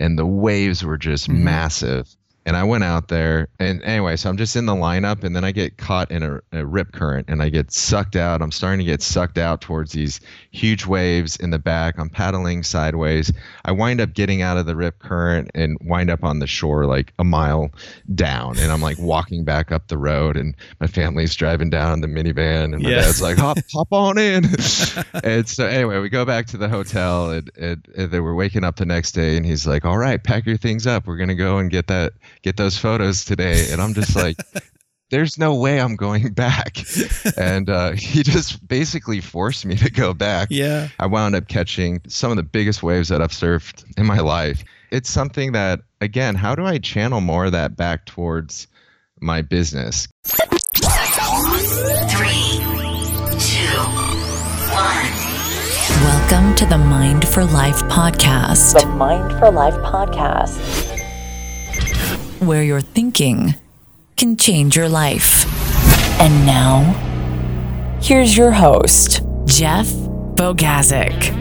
and the waves were just mm-hmm. massive and I went out there, and anyway, so I'm just in the lineup, and then I get caught in a, a, rip current, and I get sucked out. I'm starting to get sucked out towards these huge waves in the back. I'm paddling sideways. I wind up getting out of the rip current and wind up on the shore like a mile down, and I'm like walking back up the road, and my family's driving down in the minivan, and my yeah. dad's like, "Hop, hop on in." and so anyway, we go back to the hotel, and, and, and they were waking up the next day, and he's like, "All right, pack your things up. We're gonna go and get that." Get those photos today. And I'm just like, there's no way I'm going back. and uh, he just basically forced me to go back. Yeah. I wound up catching some of the biggest waves that I've surfed in my life. It's something that, again, how do I channel more of that back towards my business? Three, two, one. Welcome to the Mind for Life podcast. The Mind for Life podcast where your thinking can change your life. And now, here's your host, Jeff Bogazic.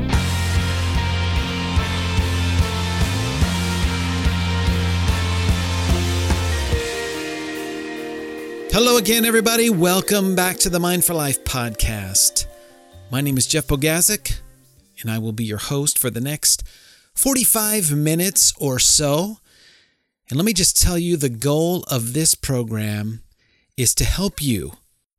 Hello again, everybody. Welcome back to the Mind for Life podcast. My name is Jeff Bogazic, and I will be your host for the next 45 minutes or so. And let me just tell you the goal of this program is to help you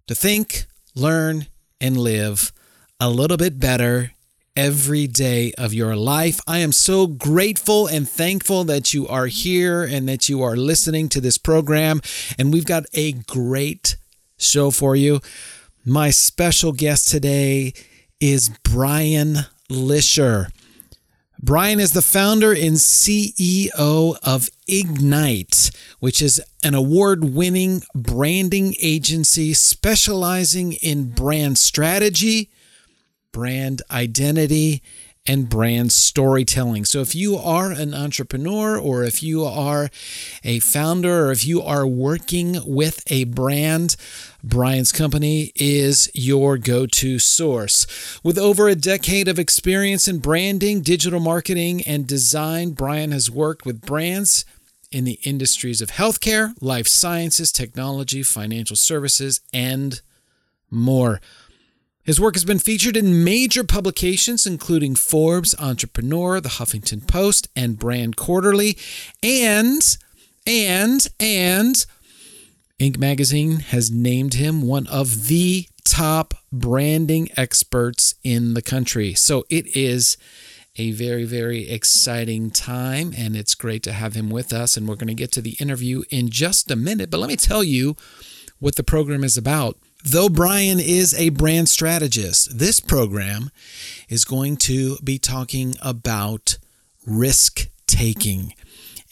to think, learn, and live a little bit better every day of your life. I am so grateful and thankful that you are here and that you are listening to this program. And we've got a great show for you. My special guest today is Brian Lischer. Brian is the founder and CEO of Ignyte, which is an award winning branding agency specializing in brand strategy, brand identity, and brand storytelling. So, if you are an entrepreneur, or if you are a founder, or if you are working with a brand, Brian's company is your go to source. With over a decade of experience in branding, digital marketing, and design, Brian has worked with brands in the industries of healthcare, life sciences, technology, financial services, and more. His work has been featured in major publications including Forbes, Entrepreneur, The Huffington Post, and Brand Quarterly, and and and Inc. magazine has named him one of the top branding experts in the country. So it is a very, very exciting time, and it's great to have him with us. And we're going to get to the interview in just a minute. But let me tell you what the program is about. Though Brian is a brand strategist, this program is going to be talking about risk taking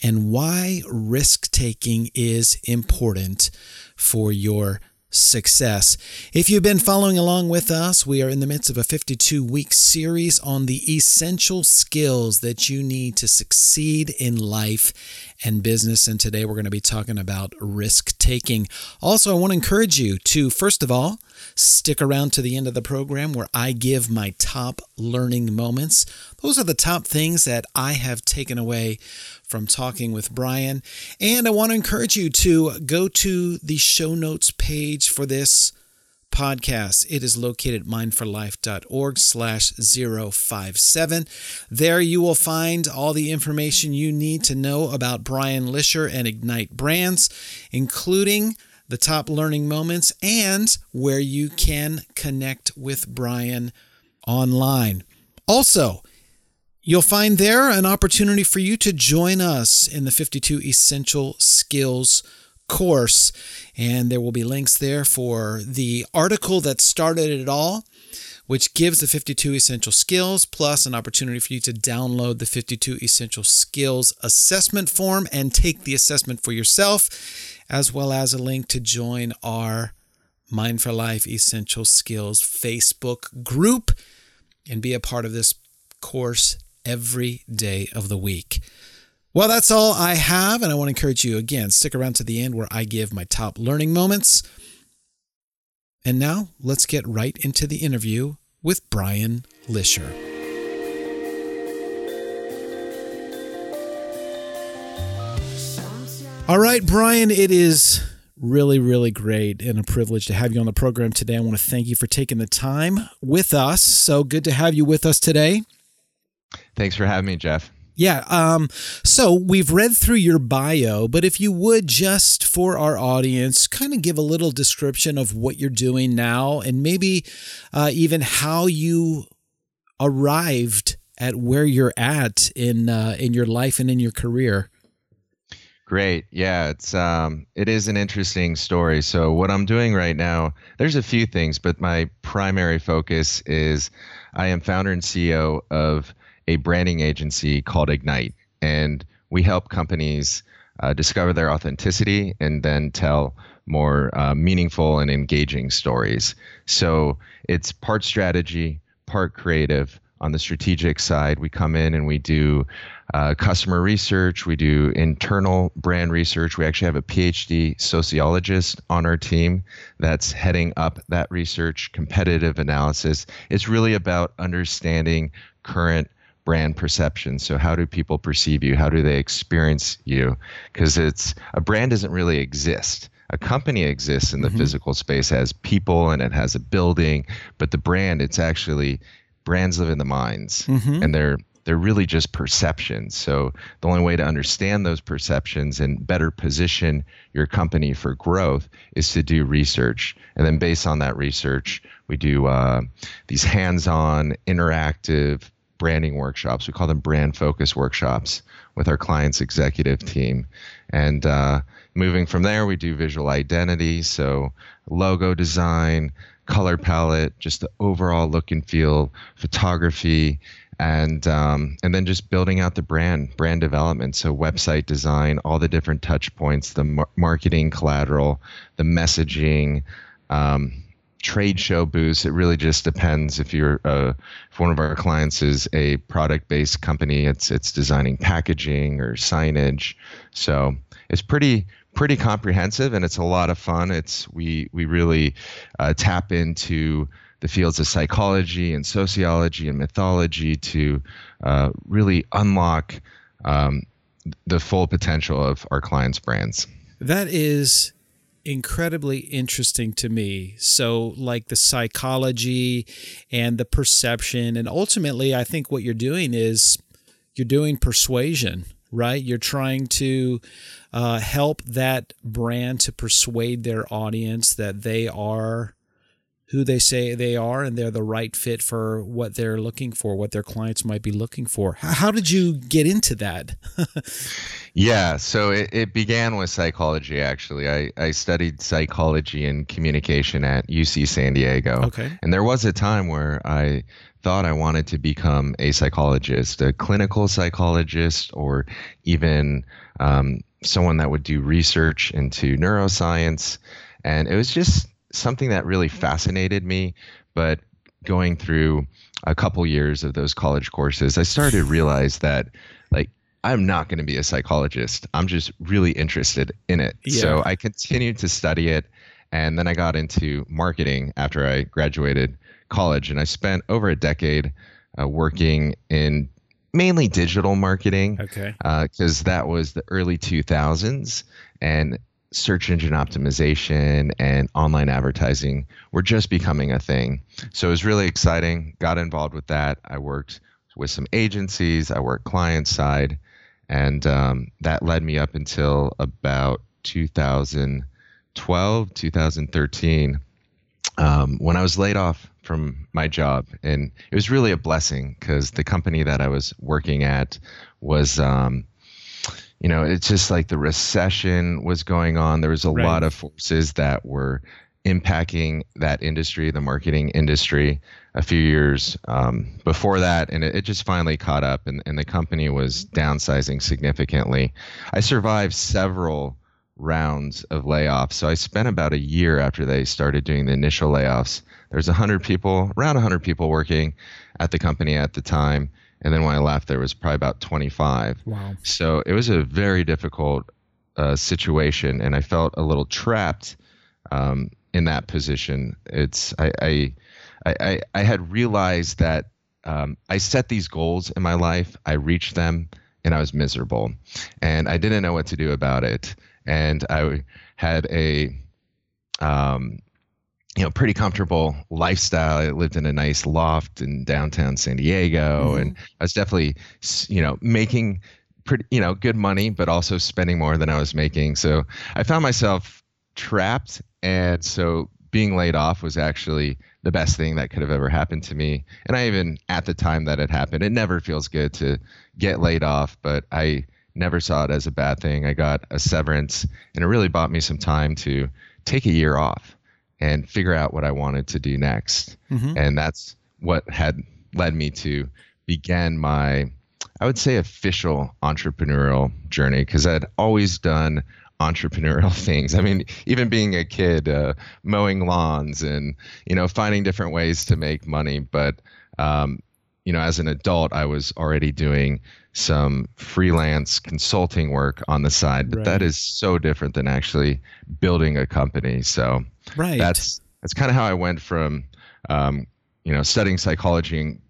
and why risk taking is important for your success. If you've been following along with us, we are in the midst of a 52 week series on the essential skills that you need to succeed in life and business. And today we're going to be talking about risk taking. Also, I want to encourage you to, first of all, stick around to the end of the program where I give my top learning moments. Those are the top things that I have taken away from talking with Brian. And I want to encourage you to go to the show notes page for this podcast. It is located at mindforlife.org slash 057. There you will find all the information you need to know about Brian Lischer and Ignyte Brands, including the top learning moments and where you can connect with Brian online. Also, You'll find there an opportunity for you to join us in the 52 Essential Skills course. And there will be links there for the article that started it all, which gives the 52 essential skills, plus an opportunity for you to download the 52 essential skills assessment form and take the assessment for yourself, as well as a link to join our Mind for Life Essential Skills Facebook group and be a part of this course every day of the week. Well, that's all I have, and I want to encourage you again, stick around to the end where I give my top learning moments. And now let's get right into the interview with Brian Lischer. All right, Brian, it is really, really great and a privilege to have you on the program today. I want to thank you for taking the time with us. So good to have you with us today. Thanks for having me, Jeff. Yeah. Um, so we've read through your bio, but if you would just for our audience, kind of give a little description of what you're doing now and maybe uh, even how you arrived at where you're at in uh, in your life and in your career. Great. Yeah, it's um it is an interesting story. So what I'm doing right now, there's a few things, but my primary focus is I am founder and CEO of a branding agency called Ignyte, and we help companies uh, discover their authenticity and then tell more uh, meaningful and engaging stories. So it's part strategy, part creative. On the strategic side, we come in and we do uh, customer research, we do internal brand research. We actually have a PhD sociologist on our team that's heading up that research, competitive analysis. It's really about understanding current brand perception. So how do people perceive you? How do they experience you? Because it's a brand doesn't really exist. A company exists in the mm-hmm. physical space as people and it has a building, but the brand it's actually brands live in the minds mm-hmm. and they're they're really just perceptions. So the only way to understand those perceptions and better position your company for growth is to do research. And then based on that research, we do uh, these hands-on, interactive branding workshops. We call them brand focus workshops with our clients' executive team. And uh, moving from there, we do visual identity, so logo design, color palette, just the overall look and feel, photography, and um, and then just building out the brand, brand development. So website design, all the different touch points, the mar- marketing collateral, the messaging. Um, trade show booths. It really just depends. If you're uh, if one of our clients is a product based company, it's it's designing packaging or signage. So it's pretty pretty comprehensive and it's a lot of fun. It's we we really uh, tap into the fields of psychology and sociology and mythology to uh, really unlock um, the full potential of our clients' brands. That is incredibly interesting to me. So, like the psychology and the perception, and ultimately, I think what you're doing is you're doing persuasion, right? You're trying to uh, help that brand to persuade their audience that they are who they say they are and they're the right fit for what they're looking for, what their clients might be looking for. How did you get into that? yeah, so it, it began with psychology, actually. I, I studied psychology and communication at UC San Diego. Okay. And there was a time where I thought I wanted to become a psychologist, a clinical psychologist, or even um, someone that would do research into neuroscience. And it was just something that really fascinated me, but going through a couple years of those college courses, I started to realize that like I'm not going to be a psychologist. I'm just really interested in it. Yeah. So I continued to study it and then I got into marketing after I graduated college and I spent over a decade uh, working in mainly digital marketing. Okay. Because uh, that was the early 2000s and search engine optimization and online advertising were just becoming a thing. So it was really exciting. Got involved with that. I worked with some agencies, I worked client side, and um, that led me up until about 2012, 2013, um, when I was laid off from my job. And it was really a blessing because the company that I was working at was. Um, you know, it's just like the recession was going on. There was a right. lot of forces that were impacting that industry, the marketing industry, a few years um, before that, and it, it, just finally caught up, and, and the company was downsizing significantly. I survived several rounds of layoffs, so I spent about a year after they started doing the initial layoffs. There's 100 people, around 100 people working at the company at the time and then when I left, there was probably about 25. Wow. So it was a very difficult uh, situation, and I felt a little trapped um, in that position. It's I I I, I had realized that um, I set these goals in my life, I reached them, and I was miserable, and I didn't know what to do about it. And I had a um, you know, pretty comfortable lifestyle. I lived in a nice loft in downtown San Diego, mm-hmm. and I was definitely, you know, making pretty, you know, good money, but also spending more than I was making. So I found myself trapped, and so being laid off was actually the best thing that could have ever happened to me. And I even at the time that it happened, it never feels good to get laid off, but I never saw it as a bad thing. I got a severance, and it really bought me some time to take a year off and figure out what I wanted to do next. Mm-hmm. And that's what had led me to begin my, I would say, official entrepreneurial journey because I'd always done entrepreneurial things. I mean, even being a kid, uh, mowing lawns and you know finding different ways to make money. But um, you know, as an adult, I was already doing some freelance consulting work on the side. But right. that is so different than actually building a company. So right. that's that's kind of how I went from um, you know studying psychology in,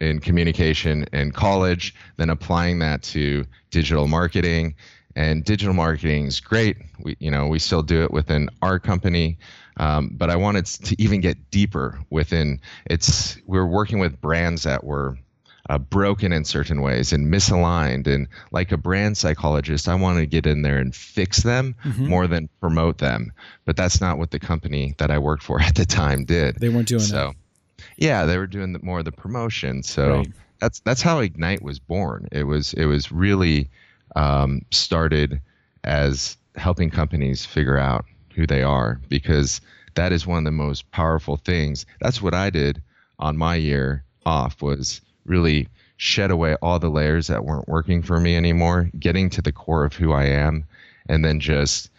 in communication in college, then applying that to digital marketing. And digital marketing is great. We you know we still do it within our company. Um, but I wanted to even get deeper within it's we're working with brands that were uh, broken in certain ways and misaligned. And like a brand psychologist, I want to get in there and fix them mm-hmm. more than promote them. But that's not what the company that I worked for at the time did. They weren't doing so, that. Yeah, they were doing the, more of the promotion. So right. that's that's how Ignyte was born. It was it was really um, started as helping companies figure out who they are because that is one of the most powerful things. That's what I did on my year off was really shed away all the layers that weren't working for me anymore, getting to the core of who I am, and then just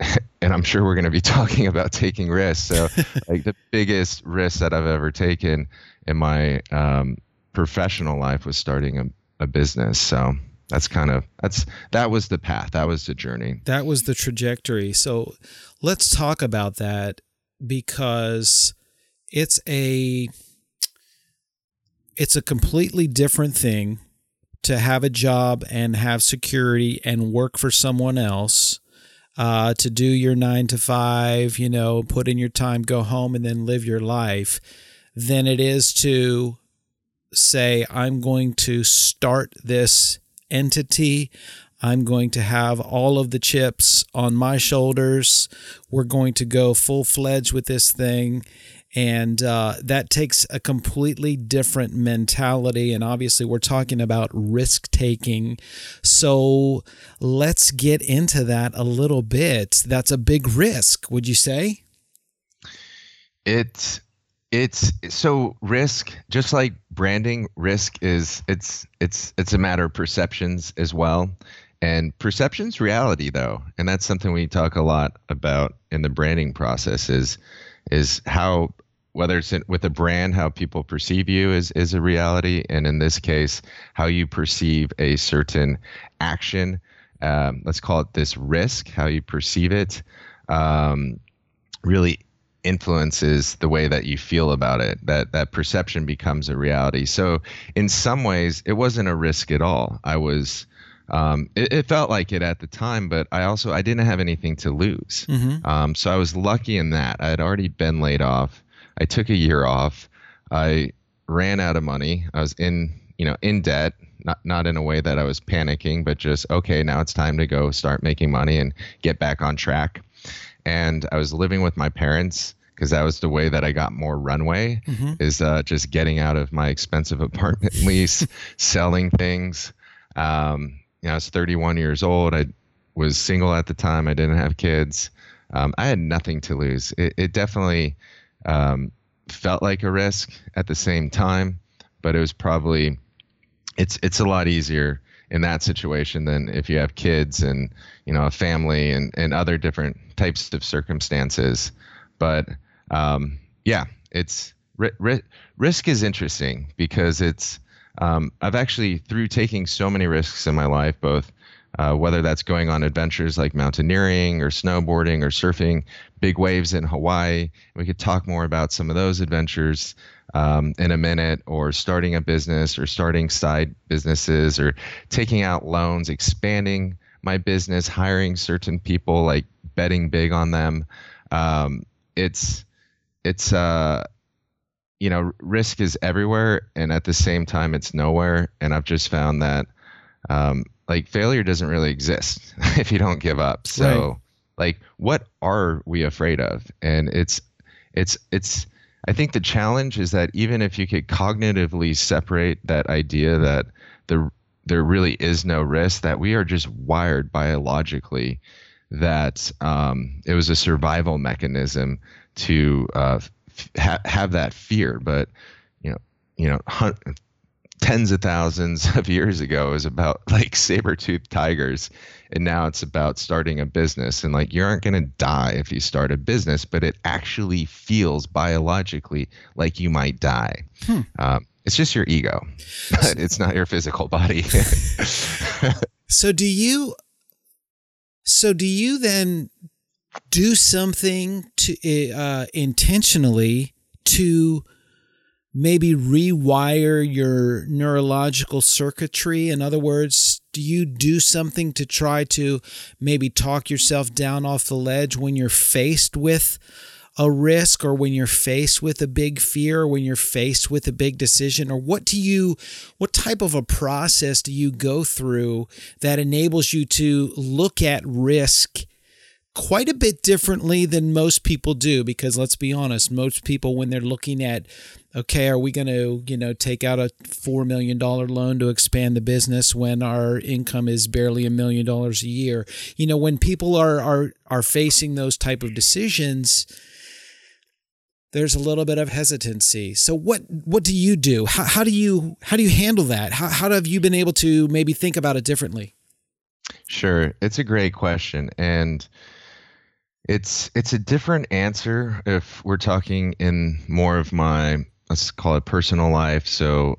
and I'm sure we're going to be talking about taking risks. So, like the biggest risk that I've ever taken in my um, professional life was starting a, a business. So that's kind of that's that was the path. That was the journey. That was the trajectory. So, let's talk about that because it's a it's a completely different thing to have a job and have security and work for someone else. Uh, to do your nine to five, you know, put in your time, go home, and then live your life, than it is to say, I'm going to start this entity. I'm going to have all of the chips on my shoulders. We're going to go full fledged with this thing and uh, that takes a completely different mentality. And obviously we're talking about risk taking. So let's get into that a little bit. That's a big risk would you say? It's it's so risk just like branding risk is it's it's it's a matter of perceptions as well. And perception's reality though. And that's something we talk a lot about in the branding process is is how whether it's in, with a brand how people perceive you is is a reality. And in this case how you perceive a certain action um, let's call it this risk how you perceive it um, really influences the way that you feel about it that that perception becomes a reality. So in some ways it wasn't a risk at all. I was um, it, it, felt like it at the time, but I also I didn't have anything to lose. Mm-hmm. Um, so I was lucky in that I had already been laid off. I took a year off. I ran out of money. I was in you know in debt. Not not in a way that I was panicking, but just okay. Now it's time to go start making money and get back on track. And I was living with my parents because that was the way that I got more runway mm-hmm. is uh, just getting out of my expensive apartment lease, selling things. Um, you know, I was 31 years old. I was single at the time. I didn't have kids. Um, I had nothing to lose. It, it definitely um, felt like a risk at the same time, but it was probably it's it's a lot easier in that situation than if you have kids and you know a family and and other different types of circumstances. But um, yeah, it's risk is interesting because it's um, I've actually, through taking so many risks in my life, both uh, whether that's going on adventures like mountaineering or snowboarding or surfing big waves in Hawaii, we could talk more about some of those adventures. um, in a minute, or starting a business, or starting side businesses, or taking out loans, expanding my business, hiring certain people, like betting big on them. Um, it's it's uh, you know risk is everywhere, and at the same time, it's nowhere. And I've just found that um, like failure doesn't really exist if you don't give up. So. Right like what are we afraid of and it's it's it's i think the challenge is that even if you could cognitively separate that idea that the there really is no risk that we are just wired biologically that um, it was a survival mechanism to uh, ha- have that fear but you know you know tens of thousands of years ago is about like saber-toothed tigers and now it's about starting a business and like you aren't going to die if you start a business but it actually feels biologically like you might die hmm. um, it's just your ego but it's not your physical body so do you so do you then do something to uh, intentionally to maybe rewire your neurological circuitry? In other words, do you do something to try to maybe talk yourself down off the ledge when you're faced with a risk or when you're faced with a big fear or when you're faced with a big decision or what do you what type of a process do you go through that enables you to look at risk quite a bit differently than most people do because let's be honest most people when they're looking at okay are we going to you know take out a 4 million dollar loan to expand the business when our income is barely a million dollars a year? You know when people are are are facing those type of decisions there's a little bit of hesitancy. So what what do you do? How, how do you how do you handle that? How, how have you been able to maybe think about it differently? Sure. It's a great question. And it's it's a different answer if we're talking in more of my let's call it personal life. So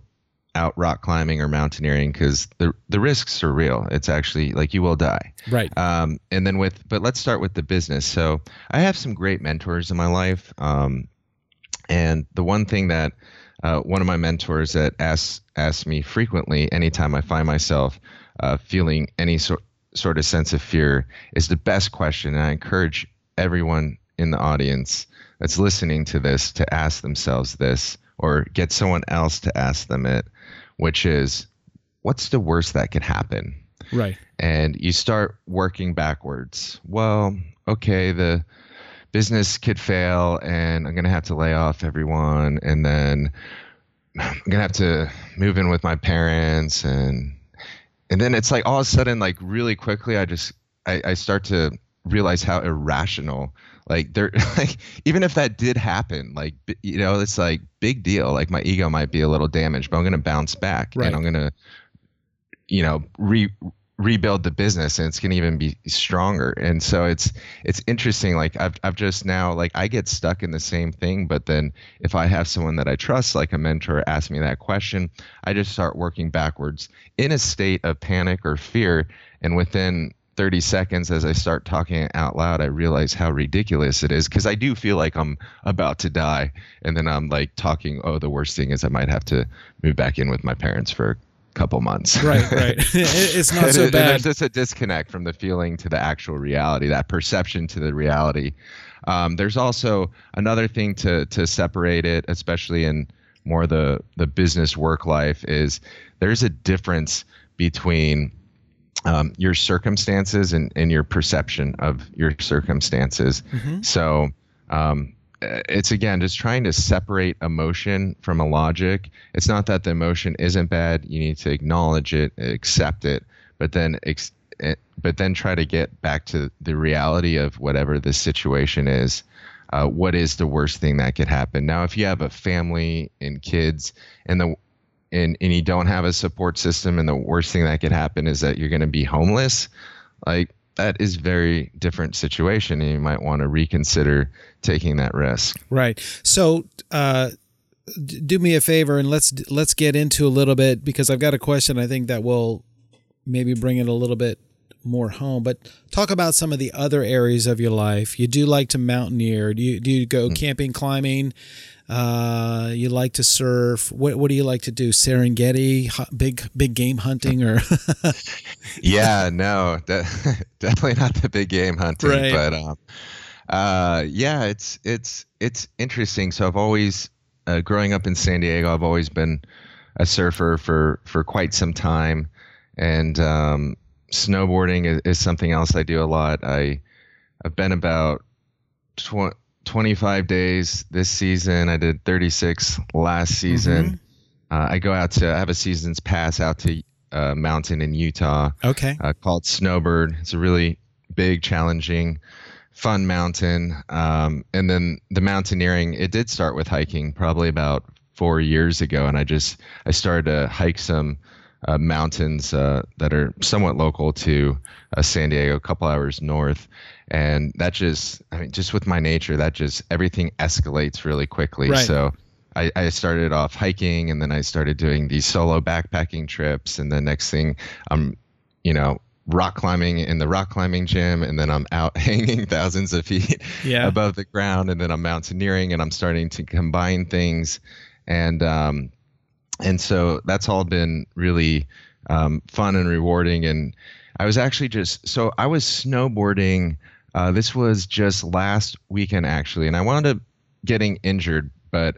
out rock climbing or mountaineering because the the risks are real. It's actually like you will die. Right. Um, and then with but let's start with the business. So I have some great mentors in my life. Um, and the one thing that uh, one of my mentors that asks asks me frequently anytime I find myself uh, feeling any sort sort of sense of fear is the best question. And I encourage everyone in the audience that's listening to this to ask themselves this or get someone else to ask them it, which is, what's the worst that could happen? Right. And you start working backwards. Well, okay, the business could fail and I'm going to have to lay off everyone. And then I'm going to have to move in with my parents. And, and then it's like all of a sudden, like really quickly, I just, I, I start to realize how irrational like there like even if that did happen like you know it's like big deal. Like my ego might be a little damaged but i'm going to bounce back right. and i'm going to you know re rebuild the business and it's going to even be stronger. And so it's it's interesting like I've, I've just now like i get stuck in the same thing but then if i have someone that i trust like a mentor ask me that question i just start working backwards in a state of panic or fear. And within 30 seconds as I start talking out loud, I realize how ridiculous it is because I do feel like I'm about to die. And then I'm like talking, oh, the worst thing is I might have to move back in with my parents for a couple months. Right, right. it's not so bad. there's just a disconnect from the feeling to the actual reality, that perception to the reality. Um, there's also another thing to to separate it, especially in more the the business work life, is there's a difference between um, your circumstances and, and your perception of your circumstances. Mm-hmm. So um, it's again just trying to separate emotion from a logic. It's not that the emotion isn't bad. You need to acknowledge it, accept it, but then ex- eh, but then try to get back to the reality of whatever the situation is. Uh, what is the worst thing that could happen? Now, if you have a family and kids, and the and and you don't have a support system and the worst thing that could happen is that you're going to be homeless like that is very different situation and you might want to reconsider taking that risk. Right. So uh do me a favor and let's let's get into a little bit because I've got a question I think that will maybe bring it a little bit more home. But talk about some of the other areas of your life. You do like to mountaineer. Do you do you go mm. camping, climbing? Uh, you like to surf. What what do you like to do? Serengeti, big big game hunting, or? yeah, no, that, definitely not the big game hunting, right. but um, uh, yeah, it's it's it's interesting. So I've always, uh, growing up in San Diego, I've always been a surfer for for quite some time, and um, snowboarding is, is, something else I do a lot. I I've been about tw- 25 days this season. I did 36 last season. Mm-hmm. Uh, I go out to I have a season's pass out to a uh, mountain in Utah. Okay. Uh, called Snowbird. It's a really big, challenging, fun mountain. Um, and then the mountaineering. It did start with hiking, probably about four years ago, and I just I started to hike some uh, mountains uh, that are somewhat local to uh, San Diego, a couple hours north, and that just I mean just with my nature, that just everything escalates really quickly. Right. So. I, I started off hiking and then I started doing these solo backpacking trips and the next thing I'm you know rock climbing in the rock climbing gym and then I'm out hanging thousands of feet yeah. above the ground and then I'm mountaineering and I'm starting to combine things and um, and so that's all been really um, fun and rewarding. And I was actually just so I was snowboarding. Uh, this was just last weekend actually, and I wound up getting injured. But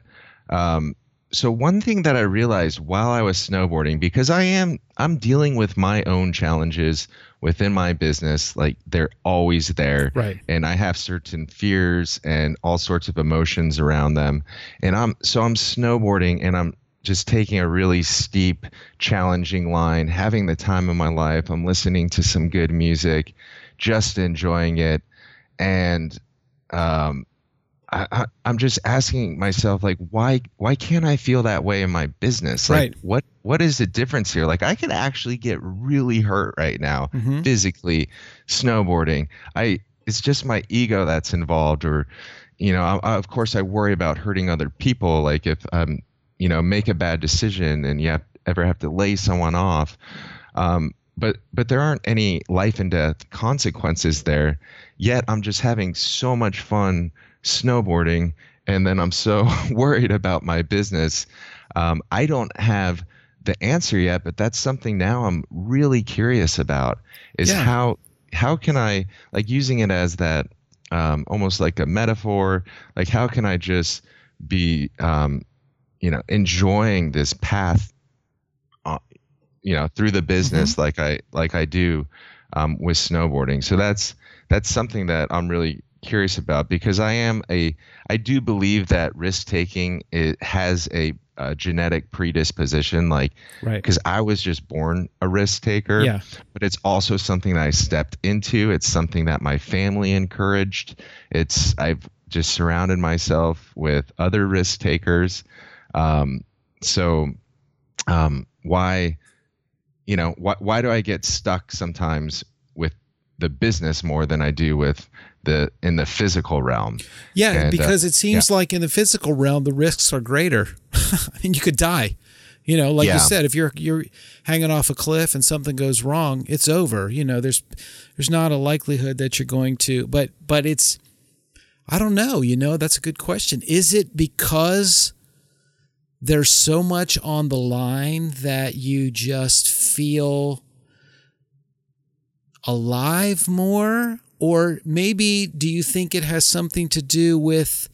um, so one thing that I realized while I was snowboarding, because I am I'm dealing with my own challenges within my business, like they're always there, right? And I have certain fears and all sorts of emotions around them, and I'm so I'm snowboarding and I'm just taking a really steep, challenging line, having the time of my life. I'm listening to some good music, just enjoying it, and um, I, am just asking myself, like, why why can't I feel that way in my business? Like, right. what what is the difference here? Like, I could actually get really hurt right now, mm-hmm. physically, snowboarding. I it's just my ego that's involved, or you know, I, of course, I worry about hurting other people. Like if I'm you know make a bad decision and you have, ever have to lay someone off. Um, but but there aren't any life and death consequences there. Yet i'm just having so much fun snowboarding and then i'm so worried about my business. Um, i don't have the answer yet but that's something now i'm really curious about is yeah. how how can i like using it as that um, almost like a metaphor like how can i just be um, you know enjoying this path uh, you know through the business mm-hmm. like i like i do um, with snowboarding. So that's that's something that i'm really curious about because i am a i do believe that risk taking it has a, a genetic predisposition like right. because i was just born a risk taker yeah. but it's also something that i stepped into. It's something that my family encouraged. It's i've just surrounded myself with other risk takers um, so um, why, you know, why, why do I get stuck sometimes with the business more than I do with the in the physical realm? Yeah, and, uh, because uh, it seems yeah. like in the physical realm the risks are greater. I mean, you could die. You know, like yeah. you said, if you're you're hanging off a cliff and something goes wrong, it's over. You know, there's there's not a likelihood that you're going to, but but it's I don't know, you know, that's a good question. Is it because there's so much on the line that you just feel alive more? Or maybe do you think it has something to do with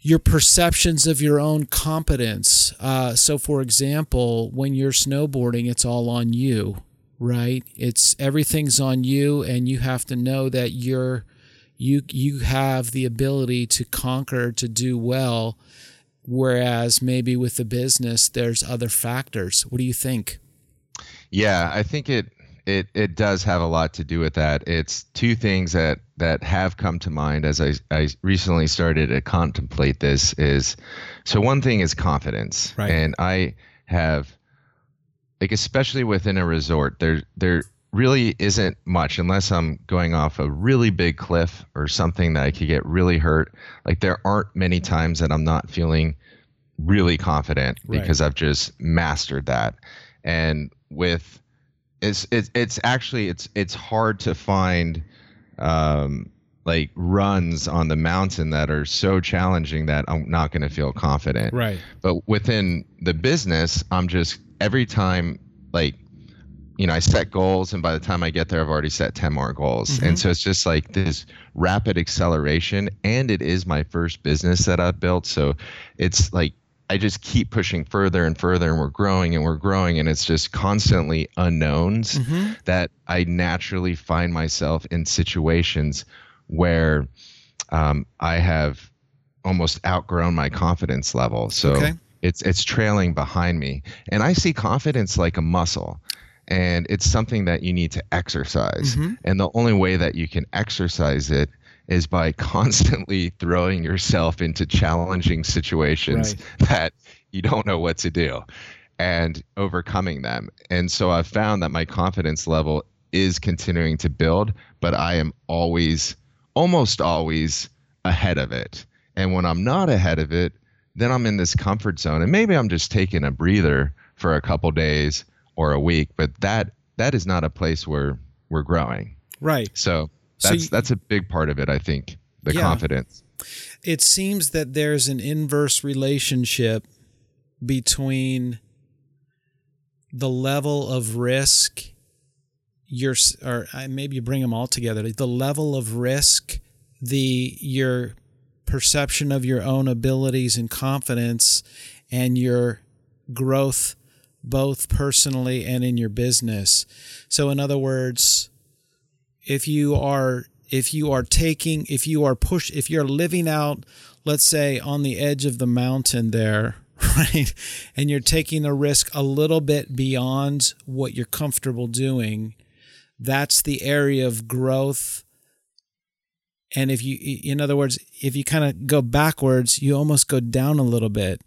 your perceptions of your own competence? Uh, so, for example, when you're snowboarding, it's all on you, right? It's everything's on you, and you have to know that you're you you have the ability to conquer to do well whereas maybe with the business there's other factors. What do you think? Yeah i think it it it does have a lot to do with that. It's two things that that have come to mind as i i recently started to contemplate this is so one thing is confidence. Right. and i have like especially within a resort there there really isn't much unless I'm going off a really big cliff or something that I could get really hurt. Like there aren't many times that I'm not feeling really confident right. because I've just mastered that. And with it's it's it's actually it's it's hard to find um like runs on the mountain that are so challenging that I'm not going to feel confident. Right. But within the business, I'm just every time like you know, I set goals and by the time I get there I've already set 10 more goals. Mm-hmm. And so it's just like this rapid acceleration and it is my first business that I've built, so it's like I just keep pushing further and further, and we're growing and we're growing, and it's just constantly unknowns Mm-hmm. that I naturally find myself in situations where um, I have almost outgrown my confidence level. So Okay. it's it's trailing behind me, and I see confidence like a muscle. And it's something that you need to exercise. Mm-hmm. And the only way that you can exercise it is by constantly throwing yourself into challenging situations that you don't know what to do and overcoming them. And so I've found that my confidence level is continuing to build, but I am always, almost always ahead of it. And when I'm not ahead of it, then I'm in this comfort zone. And maybe I'm just taking a breather for a couple days or a week, but that that is not a place where we're growing. Right. So So that's you- that's a big part of it, I think. The Yeah. confidence. It seems that there's an inverse relationship between the level of risk your or maybe you bring them all together the level of risk the your perception of your own abilities and confidence and your growth both personally and in your business. So in other words if you are if you are taking if you are push if you're living out let's say on the edge of the mountain there right and you're taking a risk a little bit beyond what you're comfortable doing that's the area of growth. And if you in other words if you kind of go backwards you almost go down a little bit.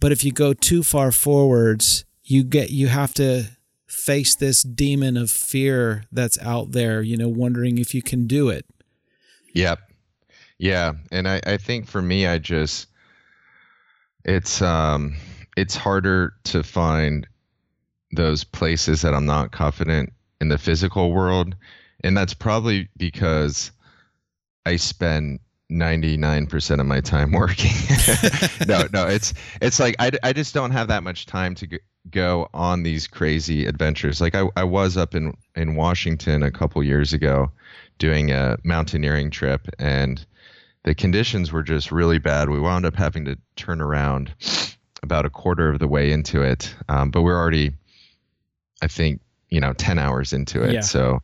But if you go too far forwards you get you have to face this demon of fear that's out there you know wondering if you can do it Yep. Yeah. And I, I think for me I just it's um it's harder to find those places that I'm not confident in the physical world. And that's probably because I spend 99% of my time working. no, no, it's it's like I, I just don't have that much time to go on these crazy adventures. Like I, I was up in in Washington a couple years ago doing a mountaineering trip and the conditions were just really bad. We wound up having to turn around about a quarter of the way into it. Um, but we're already I think, you know, 10 hours into it. Yeah. So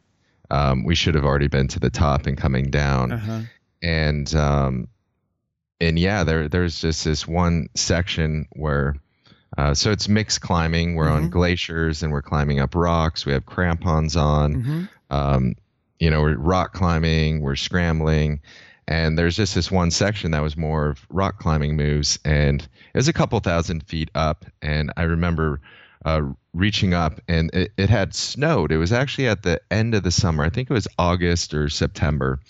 um, we should have already been to the top and coming down uh-huh. and um, and yeah, there there's just this one section where uh, so it's mixed climbing. We're on Mhm. glaciers and we're climbing up rocks. We have crampons on. Mhm. Um, you know, we're rock climbing. We're scrambling. And there's just this one section that was more of rock climbing moves, and it was a couple thousand feet up. And I remember uh, reaching up, and it, it had snowed. It was actually at the end of the summer. I think it was August or September,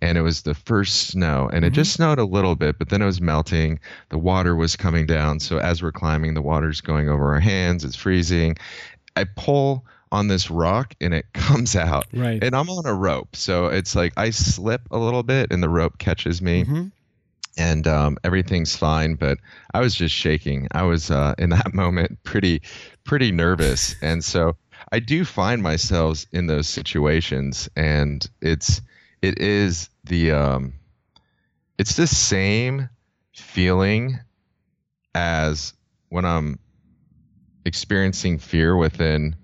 and it was the first snow. And it just snowed a little bit, but then it was melting. The water was coming down. So as we're climbing, the water's going over our hands. It's freezing. I pull on this rock and it comes out. Right. And I'm on a rope. So it's like I slip a little bit and the rope catches me Mhm. and um, everything's fine. But I was just shaking. I was uh, in that moment pretty, pretty nervous. And so I do find myself in those situations and it's, it is the, um, it's the same feeling as when I'm experiencing fear within,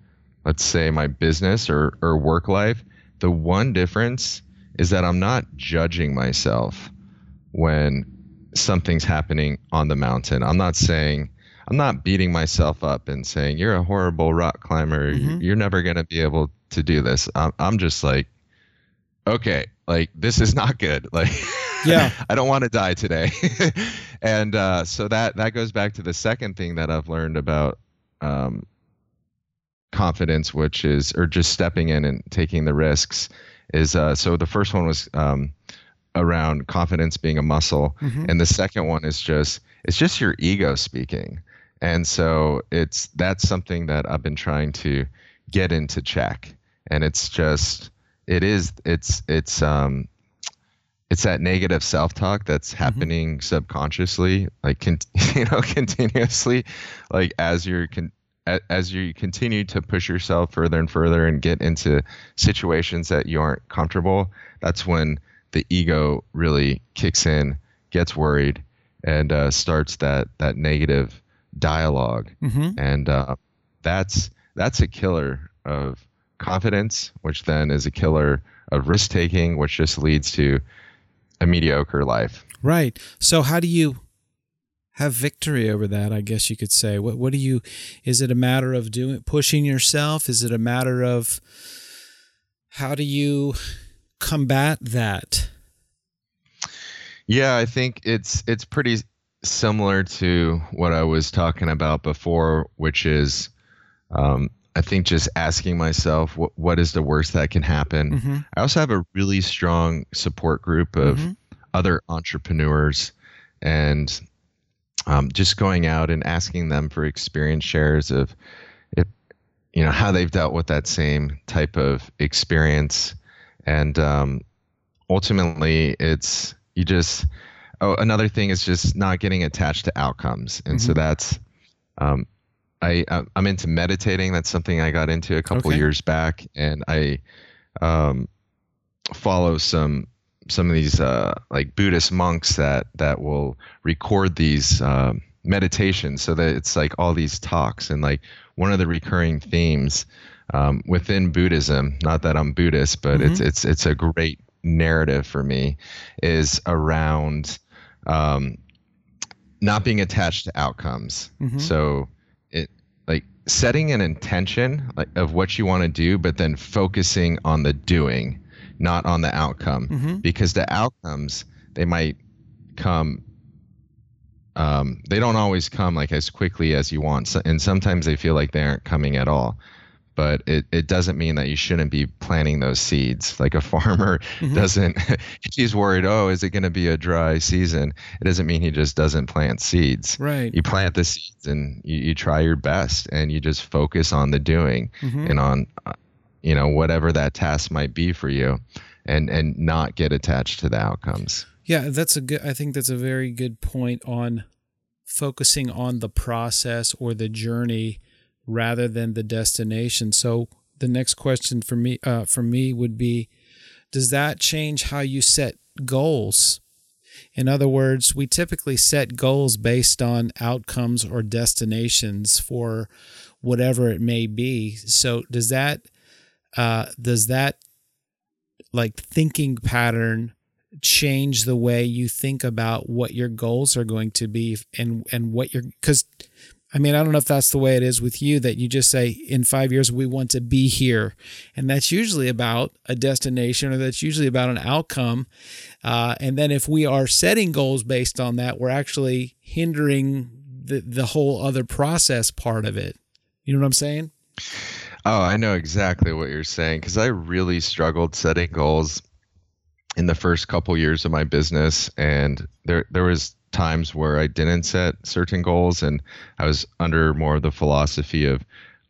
let's say, my business or, or work life. The one difference is that I'm not judging myself when something's happening on the mountain. I'm not saying, I'm not beating myself up and saying, you're a horrible rock climber. Mhm. You're never going to be able to do this. I'm, I'm just like, okay, like this is not good. Like, Yeah. I don't want to die today. and uh, so that that goes back to the second thing that I've learned about um, confidence, which is or just stepping in and taking the risks. Is uh, so the first one was um, around confidence being a muscle, Mhm. and the second one is just it's just your ego speaking. And so it's that's something that I've been trying to get into check. And it's just it is it's it's um it's that negative self-talk that's mm-hmm. happening mm-hmm. subconsciously like con- you know continuously like as you're con- as you continue to push yourself further and further and get into situations that you aren't comfortable that's when the ego really kicks in gets worried and uh, starts that that negative dialog mm-hmm. and uh, that's that's a killer of confidence which then is a killer of risk taking which just leads to a mediocre life. Right. So how do you have victory over that? I guess you could say. What what do you is it a matter of doing pushing yourself? Is it a matter of how do you combat that? Yeah, I think it's it's pretty similar to what I was talking about before, which is um, I think just asking myself what what is the worst that can happen. Mm-hmm. I also have a really strong support group of mm-hmm. other entrepreneurs, and um, just going out and asking them for experience shares of if you know how they've dealt with that same type of experience, and um, ultimately it's you just oh another thing is just not getting attached to outcomes, and mm-hmm. so that's um, I I'm into meditating. That's something I got into a couple okay. years back, and I um, follow some some of these uh, like Buddhist monks that that will record these um, meditations, so that it's like all these talks, and like one of the recurring themes um, within Buddhism. Not that I'm Buddhist, but mm-hmm. it's it's it's a great narrative for me. Is around um, not being attached to outcomes. Mm-hmm. So it like setting an intention like, of what you want to do, but then focusing on the doing, not on the outcome, mm-hmm. because the outcomes they might come. Um, they don't always come like as quickly as you want, so, and sometimes they feel like they aren't coming at all but it, it doesn't mean that you shouldn't be planting those seeds. Like a farmer mm-hmm. doesn't, he's worried, oh, is it going to be a dry season? It doesn't mean he just doesn't plant seeds. Right. You plant the seeds and you, you try your best and you just focus on the doing mm-hmm. and on, uh, you know, whatever that task might be for you and, and not get attached to the outcomes. Yeah, that's a good, I think that's a very good point on focusing on the process or the journey rather than the destination. So the next question for me uh, for me would be, does that change how you set goals? In other words, we typically set goals based on outcomes or destinations for whatever it may be. So does that uh, does that like thinking pattern change the way you think about what your goals are going to be and and what you're because I mean, I don't know if that's the way it is with you that you just say, in five years, we want to be here. And that's usually about a destination or that's usually about an outcome. Uh, and then if we are setting goals based on that, we're actually hindering the, the whole other process part of it. You know what I'm saying? Oh, I know exactly what you're saying because I really struggled setting goals in the first couple years of my business and there there was times where I didn't set certain goals and I was under more of the philosophy of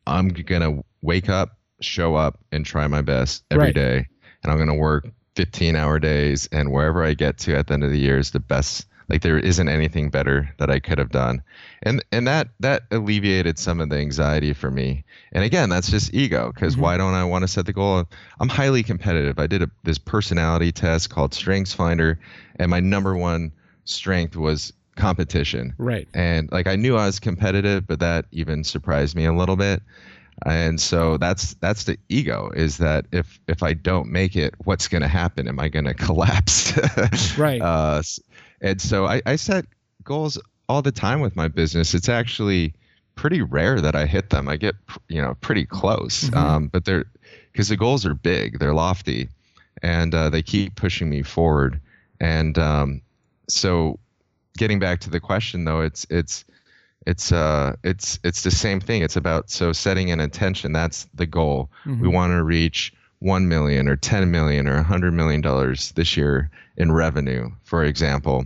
I'm going to wake up, show up and try my best every right. day, and I'm going to work 15 hour days and wherever I get to at the end of the year is the best like there isn't anything better that I could have done. And and that that alleviated some of the anxiety for me. And again, that's just ego because mm-hmm. why don't I want to set the goal? I'm highly competitive. I did a, this personality test called Strengths Finder and my number one strength was competition. Right. And like I knew I was competitive, but that even surprised me a little bit. And so that's that's the ego is that if if I don't make it, what's going to happen? Am I going to collapse? right. Uh, and so I, I set goals all the time with my business. It's actually pretty rare that I hit them. I get you know pretty close, mm-hmm. um, but they're because the goals are big, they're lofty, and uh, they keep pushing me forward. And um, so getting back to the question though it's it's it's uh it's it's the same thing it's about so setting an intention that's the goal mm-hmm. we want to reach 1 million or 10 million or 100 million dollars this year in revenue for example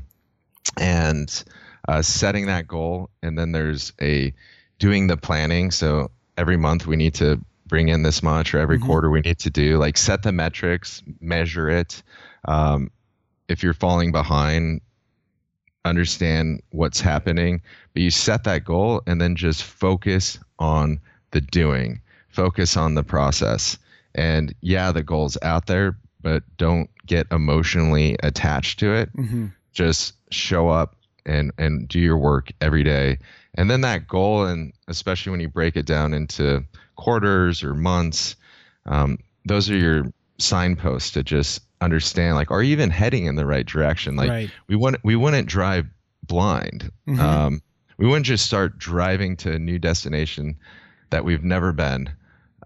and uh, setting that goal and then there's a doing the planning so every month we need to bring in this much, or every Mhm. quarter we need to do. Like set the metrics, measure it. Um, if you're falling behind, understand what's happening. But you set that goal and then just focus on the doing, focus on the process. And yeah, the goal's out there, but don't get emotionally attached to it Mm-hmm. just show up and and do your work every day and then that goal and especially when you break it down into quarters or months um, those are your signposts to just understand like are you even heading in the right direction like right. we wouldn't we wouldn't drive blind Mhm. um, we wouldn't just start driving to a new destination that we've never been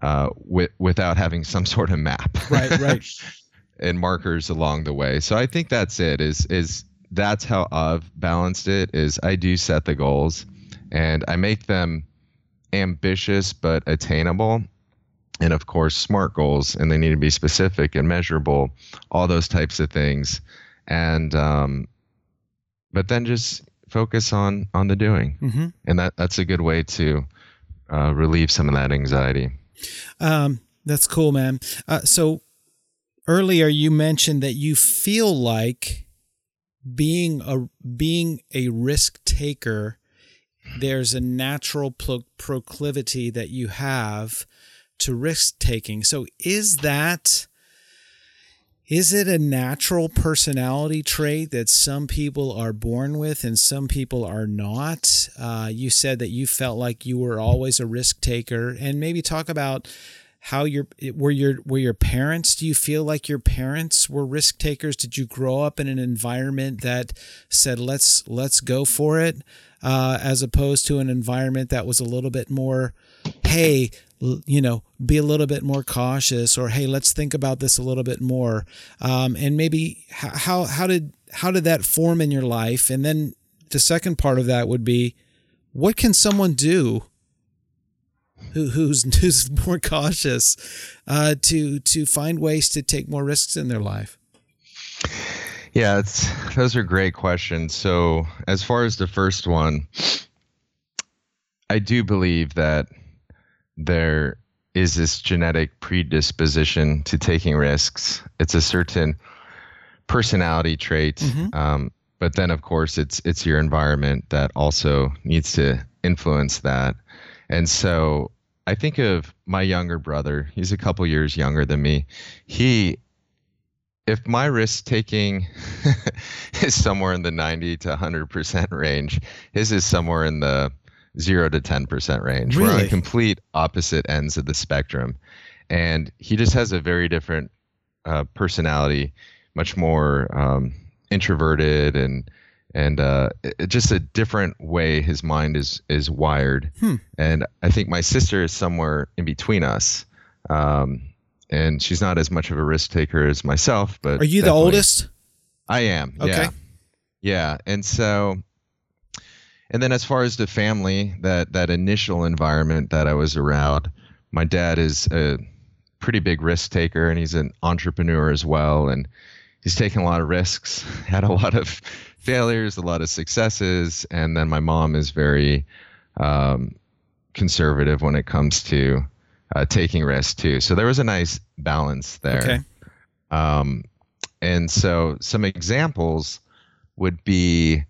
uh, with, without having some sort of map Right, right. and markers along the way. So I think that's it. Is is that's how I've balanced it. Is I do set the goals, and I make them ambitious but attainable, and of course smart goals, and they need to be specific and measurable. All those types of things, and um, but then just focus on on the doing, Mm-hmm. and that that's a good way to uh, relieve some of that anxiety. Um, that's cool, man. Uh, so earlier you mentioned that you feel like being a being a risk taker. There's a natural pro- proclivity that you have to risk taking. So is that is it a natural personality trait that some people are born with and some people are not? Uh, you said that you felt like you were always a risk taker, and maybe talk about how your were your were your parents. Do you feel like your parents were risk takers? Did you grow up in an environment that said let's let's go for it, uh, as opposed to an environment that was a little bit more, hey, you know, be a little bit more cautious, or hey, let's think about this a little bit more, um, and maybe how how did how did that form in your life? And then the second part of that would be, what can someone do who, who's who's more cautious uh, to to find ways to take more risks in their life? Yeah, those are great questions. So, as far as the first one, I do believe that there is this genetic predisposition to taking risks. It's a certain personality trait, Mhm. um, but then of course it's it's your environment that also needs to influence that. And so I think of my younger brother. He's a couple years younger than me. He if my risk taking is somewhere in the 90 to 100% range, his is somewhere in the 0 to 10% range. We're Really? on complete opposite ends of the spectrum. And he just has a very different uh, personality, much more um, introverted and and uh, it- just a different way his mind is is wired. Hmm. And I think my sister is somewhere in between us. Um, and she's not as much of a risk taker as myself. But Are you the oldest? I am. Okay. Yeah. Yeah. And so, and then as far as the family, that that initial environment that I was around, my dad is a pretty big risk taker, and he's an entrepreneur as well, and he's taken a lot of risks, had a lot of failures, a lot of successes, and then my mom is very um, conservative when it comes to uh, taking risks too. So there was a nice balance there. Okay. Um, and so some examples would be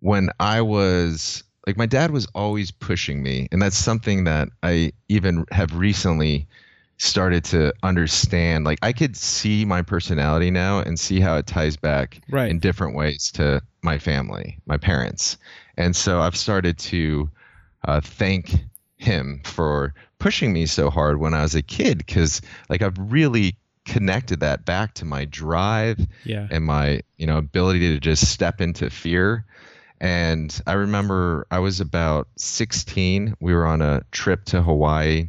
when I was like, my dad was always pushing me. And that's something that I even have recently started to understand. Like, I could see my personality now and see how it ties back Right. in different ways to my family, my parents. And so I've started to uh, thank him for pushing me so hard when I was a kid because, like, I've really connected that back to my drive Yeah. and my you know ability to just step into fear and i remember i was about 16 we were on a trip to hawaii.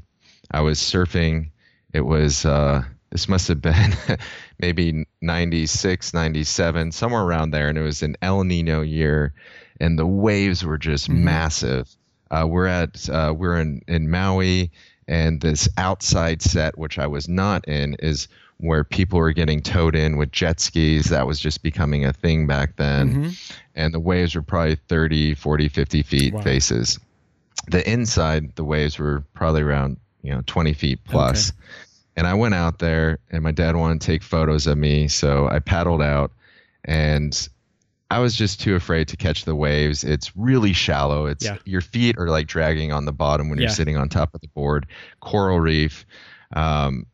I was surfing. It was uh this must have been maybe 96 97 somewhere around there. And it was an el nino year and the waves were just Mhm. massive. Uh, we're at uh, we're in in maui and this outside set which i was not in is where people were getting towed in with jet skis that was just becoming a thing back then Mhm. and the waves were probably 30 40 50 feet Wow. faces the inside the waves were probably around you know 20 feet plus. And I went out there, and my dad wanted to take photos of me, so I paddled out, and I was just too afraid to catch the waves. It's really shallow. It's Yeah. your feet are like dragging on the bottom when Yeah. you're sitting on top of the board. Coral reef, um,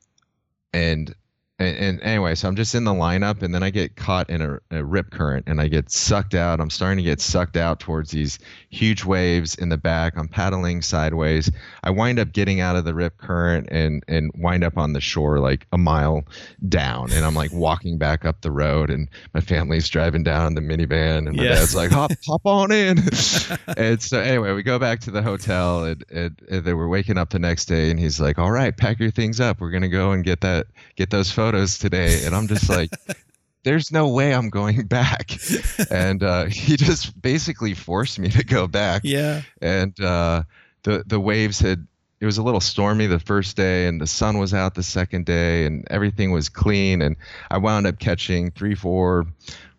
and, and and anyway, so I'm just in the lineup, and then I get caught in a, a rip current, and I get sucked out. I'm starting to get sucked out towards these huge waves in the back. I'm paddling sideways. I wind up getting out of the rip current and and wind up on the shore like a mile down, and I'm like walking back up the road, and my family's driving down in the minivan, and my Yeah. dad's like, "Hop, hop on in." and so anyway, we go back to the hotel, and, and, and they were waking up the next day, and he's like, "All right, pack your things up. We're gonna go and get that get those photos today." And I'm just like. There's no way I'm going back, and uh, he just basically forced me to go back Yeah. and uh, the the waves had it was a little stormy the first day and the sun was out the second day and everything was clean and I wound up catching three four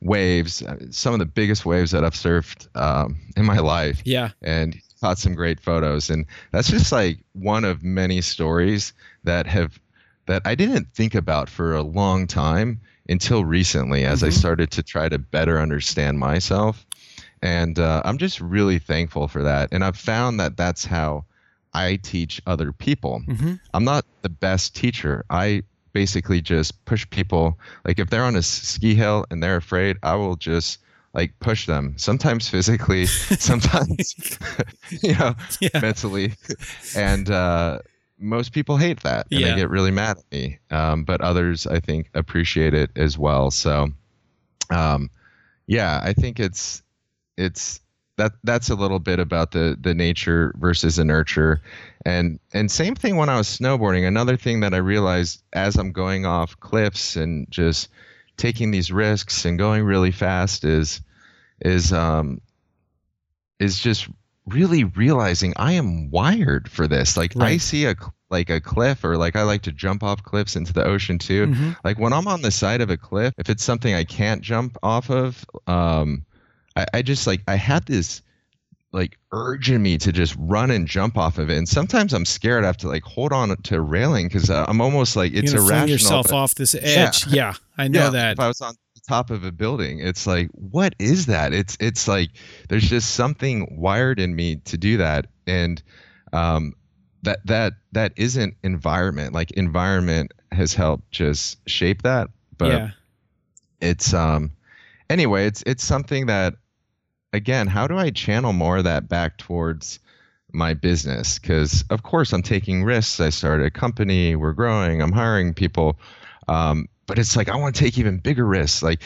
waves uh, some of the biggest waves that I've surfed um, in my life Yeah. and caught some great photos and that's just like one of many stories that have that I didn't think about for a long time until recently as I started to try to better understand myself. And uh, I'm just really thankful for that. And I've found that that's how I teach other people. Mm-hmm. I'm not the best teacher. I basically just push people. Like if they're on a ski hill and they're afraid I will just like push them. Sometimes physically sometimes you know Yeah. mentally. And uh most people hate that and Yeah. they get really mad at me. Um but others i think appreciate it as well. So um yeah i think it's it's that that's a little bit about the the nature versus the nurture. And and same thing when i was snowboarding. Another thing that i realized as i'm going off cliffs and just taking these risks and going really fast is is um is just really realizing I am wired for this. Like I see a like a cliff or like I like to jump off cliffs into the ocean too. Mhm. Like when I'm on the side of a cliff, if it's something I can't jump off of, um I, I just like I had this like urging me to just run and jump off of it. And sometimes I'm scared I have to like hold on to a railing because I'm almost like it's You're irrational. yourself off this edge. Yeah, yeah I know yeah, that. If I was on top of a building, it's like, what is that? It's it's like there's just something wired in me to do that, and um, that that that isn't environment. Like environment has helped just shape that, but yeah. it's um anyway, it's it's something that again, how do I channel more of that back towards my business? Because of course I'm taking risks. I started a company, we're growing, I'm hiring people, um, but it's like I want to take even bigger risks, like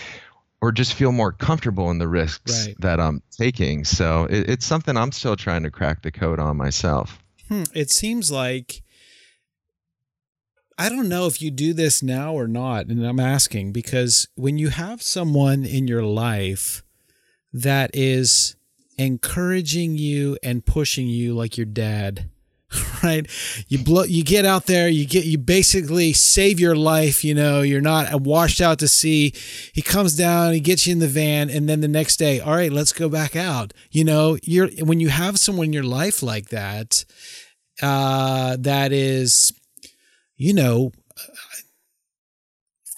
or just feel more comfortable in the risks Right. that I'm taking. So it, it's something I'm still trying to crack the code on myself. Hmm, it seems like I don't know if you do this now or not, and I'm asking because when you have someone in your life that is encouraging you and pushing you like your dad, right? You blow you get out there, you get you basically save your life, you know, you're not washed out to sea. He comes down, he gets you in the van, and then the next day, all right, let's go back out. You know, you're when you have someone in your life like that, uh, that is, you know,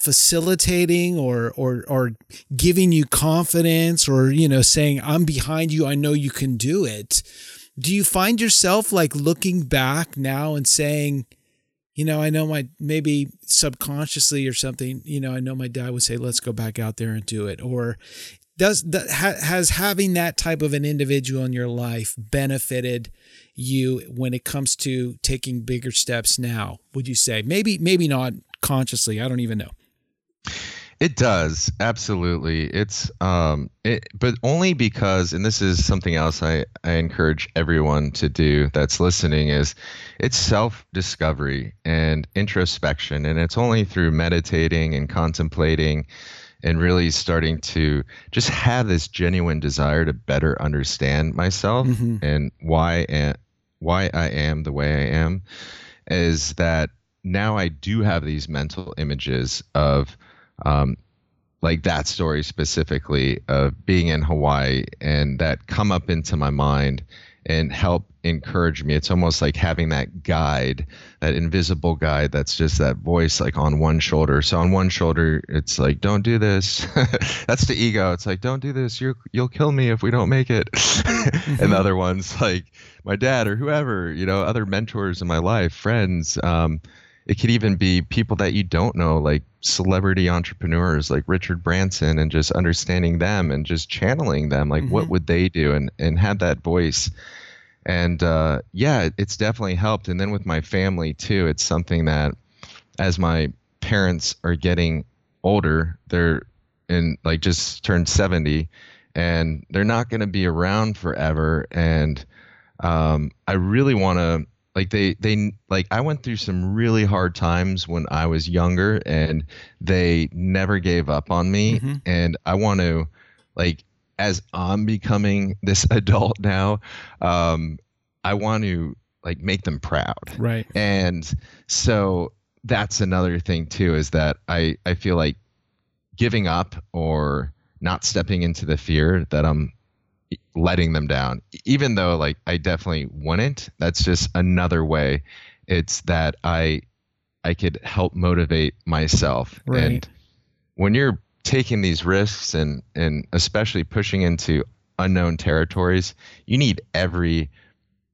facilitating or or or giving you confidence or you know saying I'm behind you I know you can do it do you find yourself like looking back now and saying you know I know my maybe subconsciously or something you know I know my dad would say let's go back out there and do it or does that ha, has having that type of an individual in your life benefited you when it comes to taking bigger steps now would you say? Maybe maybe not consciously i don't even know It does absolutely. It's um, it, but only because, and this is something else I I encourage everyone to do that's listening is, it's self discovery and introspection, and it's only through meditating and contemplating, and really starting to just have this genuine desire to better understand myself Mhm. and why and why I am the way I am, is that now I do have these mental images of um, like that story specifically of being in Hawaii and that come up into my mind and help encourage me. It's almost like having that guide, that invisible guide that's just that voice like on one shoulder. So on one shoulder, it's like, don't do this. that's the ego. It's like, don't do this. You're, you'll kill me if we don't make it. and the other one's like my dad or whoever, you know, other mentors in my life, friends. Um, it could even be people that you don't know, like celebrity entrepreneurs like Richard Branson, and just understanding them and just channeling them. Like, mm-hmm. what would they do? And and have that voice. And uh, yeah, it's definitely helped. And then with my family too, it's something that as my parents are getting older, they're in like just turned 70 and they're not going to be around forever. And um, I really want to like they they like I went through some really hard times when I was younger and they never gave up on me mm-hmm. and I want to like as I'm becoming this adult now um I want to like make them proud. Right. And so that's another thing too is that I I feel like giving up or not stepping into the fear that I'm letting them down even though like i definitely wouldn't that's just another way it's that i i could help motivate myself right. and when you're taking these risks and and especially pushing into unknown territories you need every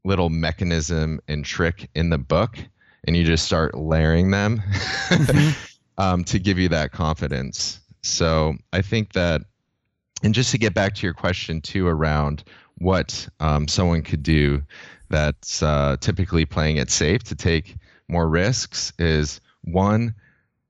little mechanism and trick in the book and you just start layering them mm-hmm. um, to give you that confidence so i think that and just to get back to your question too around what um, someone could do that's uh, typically playing it safe to take more risks is one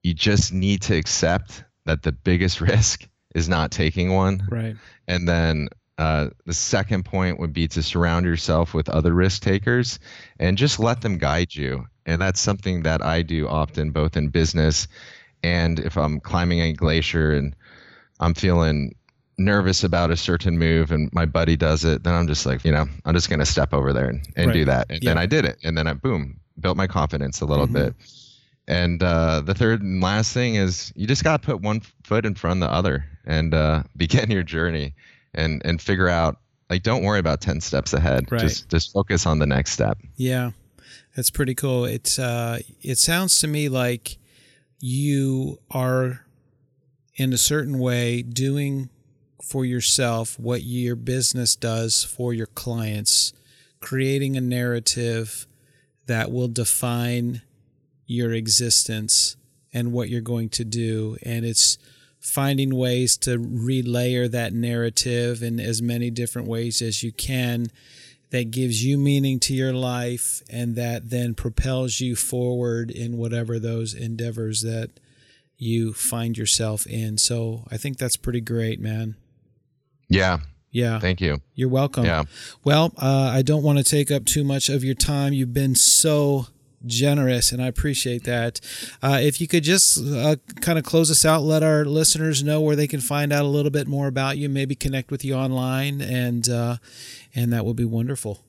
you just need to accept that the biggest risk is not taking one. Right. And then uh, the second point would be to surround yourself with other risk takers and just let them guide you. And that's something that i do often both in business and if i'm climbing a glacier and i'm feeling nervous about a certain move and my buddy does it, then I'm just like, you know, I'm just going to step over there and, and right. do that. And yeah. then I did it. And then I, boom, built my confidence a little mm-hmm. bit. And uh, the third and last thing is you just got to put one foot in front of the other and uh, begin your journey and, and figure out, like, don't worry about 10 steps ahead. Right. Just, just focus on the next step. Yeah. That's pretty cool. It's, uh, it sounds to me like you are in a certain way doing for yourself what your business does for your clients, creating a narrative that will define your existence and what you're going to do. And it's finding ways to relayer that narrative in as many different ways as you can that gives you meaning to your life and that then propels you forward in whatever those endeavors that you find yourself in. So I think that's pretty great, man. Yeah. Yeah. Thank you. You're welcome. Yeah. Well, uh, I don't want to take up too much of your time. You've been so generous, and I appreciate that. Uh, if you could just uh, kind of close us out, let our listeners know where they can find out a little bit more about you, maybe connect with you online, and uh, and that would be wonderful.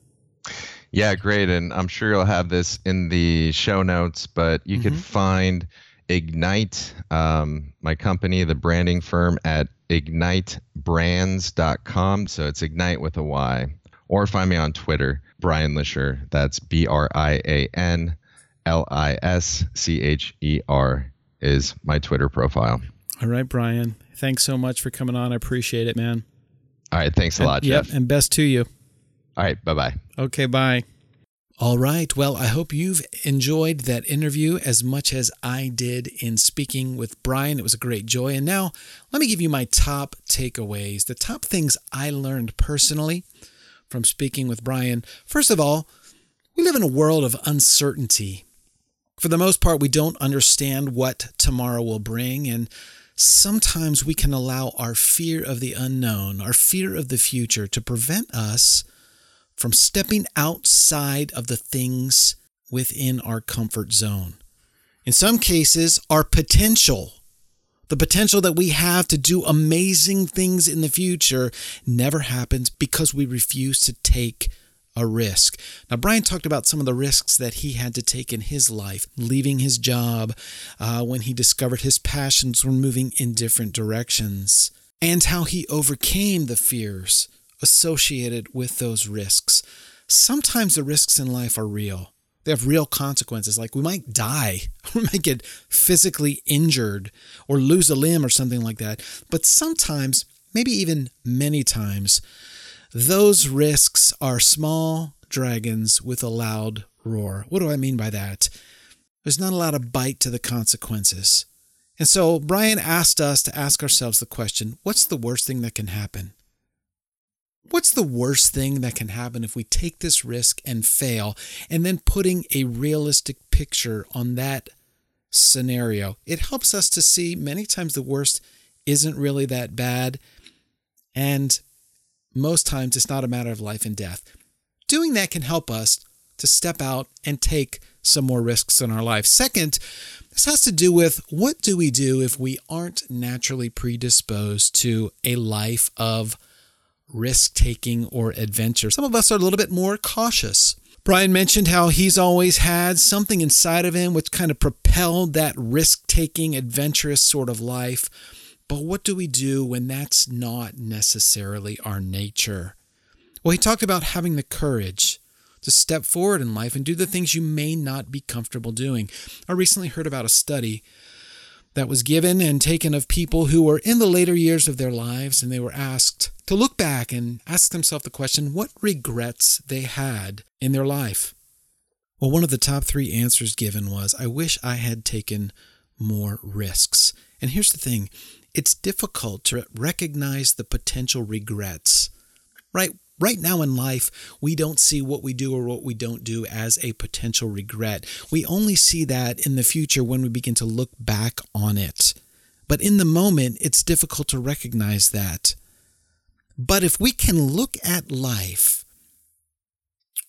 Yeah, great. And I'm sure you'll have this in the show notes, but you mm-hmm. could find Ignyte, um, my company, the branding firm, at ignytebrands.com. So it's Ignyte with a Y. Or find me on Twitter, Brian Lischer. That's B R I A N L I S C H E R is my Twitter profile. All right, Brian. Thanks so much for coming on. I appreciate it, man. All right. Thanks a lot, Jeff. Yep, and best to you. All right. Bye bye. Okay. Bye. All right. Well, I hope you've enjoyed that interview as much as I did in speaking with Brian. It was a great joy. And now let me give you my top takeaways, the top things I learned personally from speaking with Brian. First of all, we live in a world of uncertainty. For the most part, we don't understand what tomorrow will bring. And sometimes we can allow our fear of the unknown, our fear of the future, to prevent us from stepping outside of the things within our comfort zone. In some cases, our potential, the potential that we have to do amazing things in the future, never happens because we refuse to take a risk. Now, Brian talked about some of the risks that he had to take in his life, leaving his job uh, when he discovered his passions were moving in different directions, and how he overcame the fears associated with those risks. sometimes the risks in life are real. They have real consequences, like we might die, we might get physically injured or lose a limb or something like that. But sometimes, maybe even many times, those risks are small dragons with a loud roar. What do I mean by that? There's not a lot of bite to the consequences. And so Brian asked us to ask ourselves the question what's the worst thing that can happen? What's the worst thing that can happen if we take this risk and fail? And then putting a realistic picture on that scenario. It helps us to see many times the worst isn't really that bad. And most times it's not a matter of life and death. Doing that can help us to step out and take some more risks in our life. Second, this has to do with what do we do if we aren't naturally predisposed to a life of risk taking or adventure? Some of us are a little bit more cautious. Brian mentioned how he's always had something inside of him which kind of propelled that risk taking, adventurous sort of life. But what do we do when that's not necessarily our nature? Well, he talked about having the courage to step forward in life and do the things you may not be comfortable doing. I recently heard about a study that was given and taken of people who were in the later years of their lives, and they were asked to look back and ask themselves the question what regrets they had in their life. Well, one of the top three answers given was I wish I had taken more risks. And here's the thing it's difficult to recognize the potential regrets, right? Right now in life, we don't see what we do or what we don't do as a potential regret. We only see that in the future when we begin to look back on it. But in the moment, it's difficult to recognize that. But if we can look at life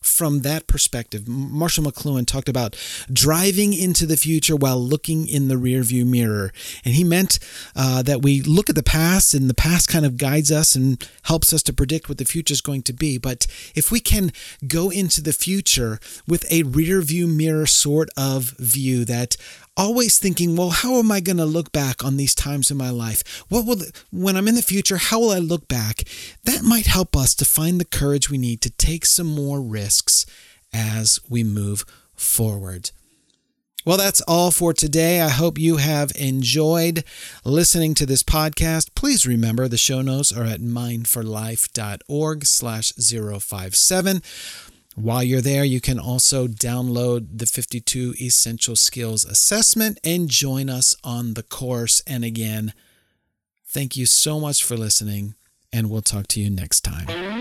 from that perspective, Marshall McLuhan talked about driving into the future while looking in the rearview mirror. And he meant uh, that we look at the past, and the past kind of guides us and helps us to predict what the future is going to be. But if we can go into the future with a rearview mirror sort of view that always thinking, well, how am I going to look back on these times in my life? What will, when I'm in the future, how will I look back? That might help us to find the courage we need to take some more risks as we move forward. Well, that's all for today. I hope you have enjoyed listening to this podcast. Please remember the show notes are at mindforlife.org slash 057. While you're there, you can also download the 52 Essential Skills Assessment and join us on the course. And again, thank you so much for listening, and we'll talk to you next time.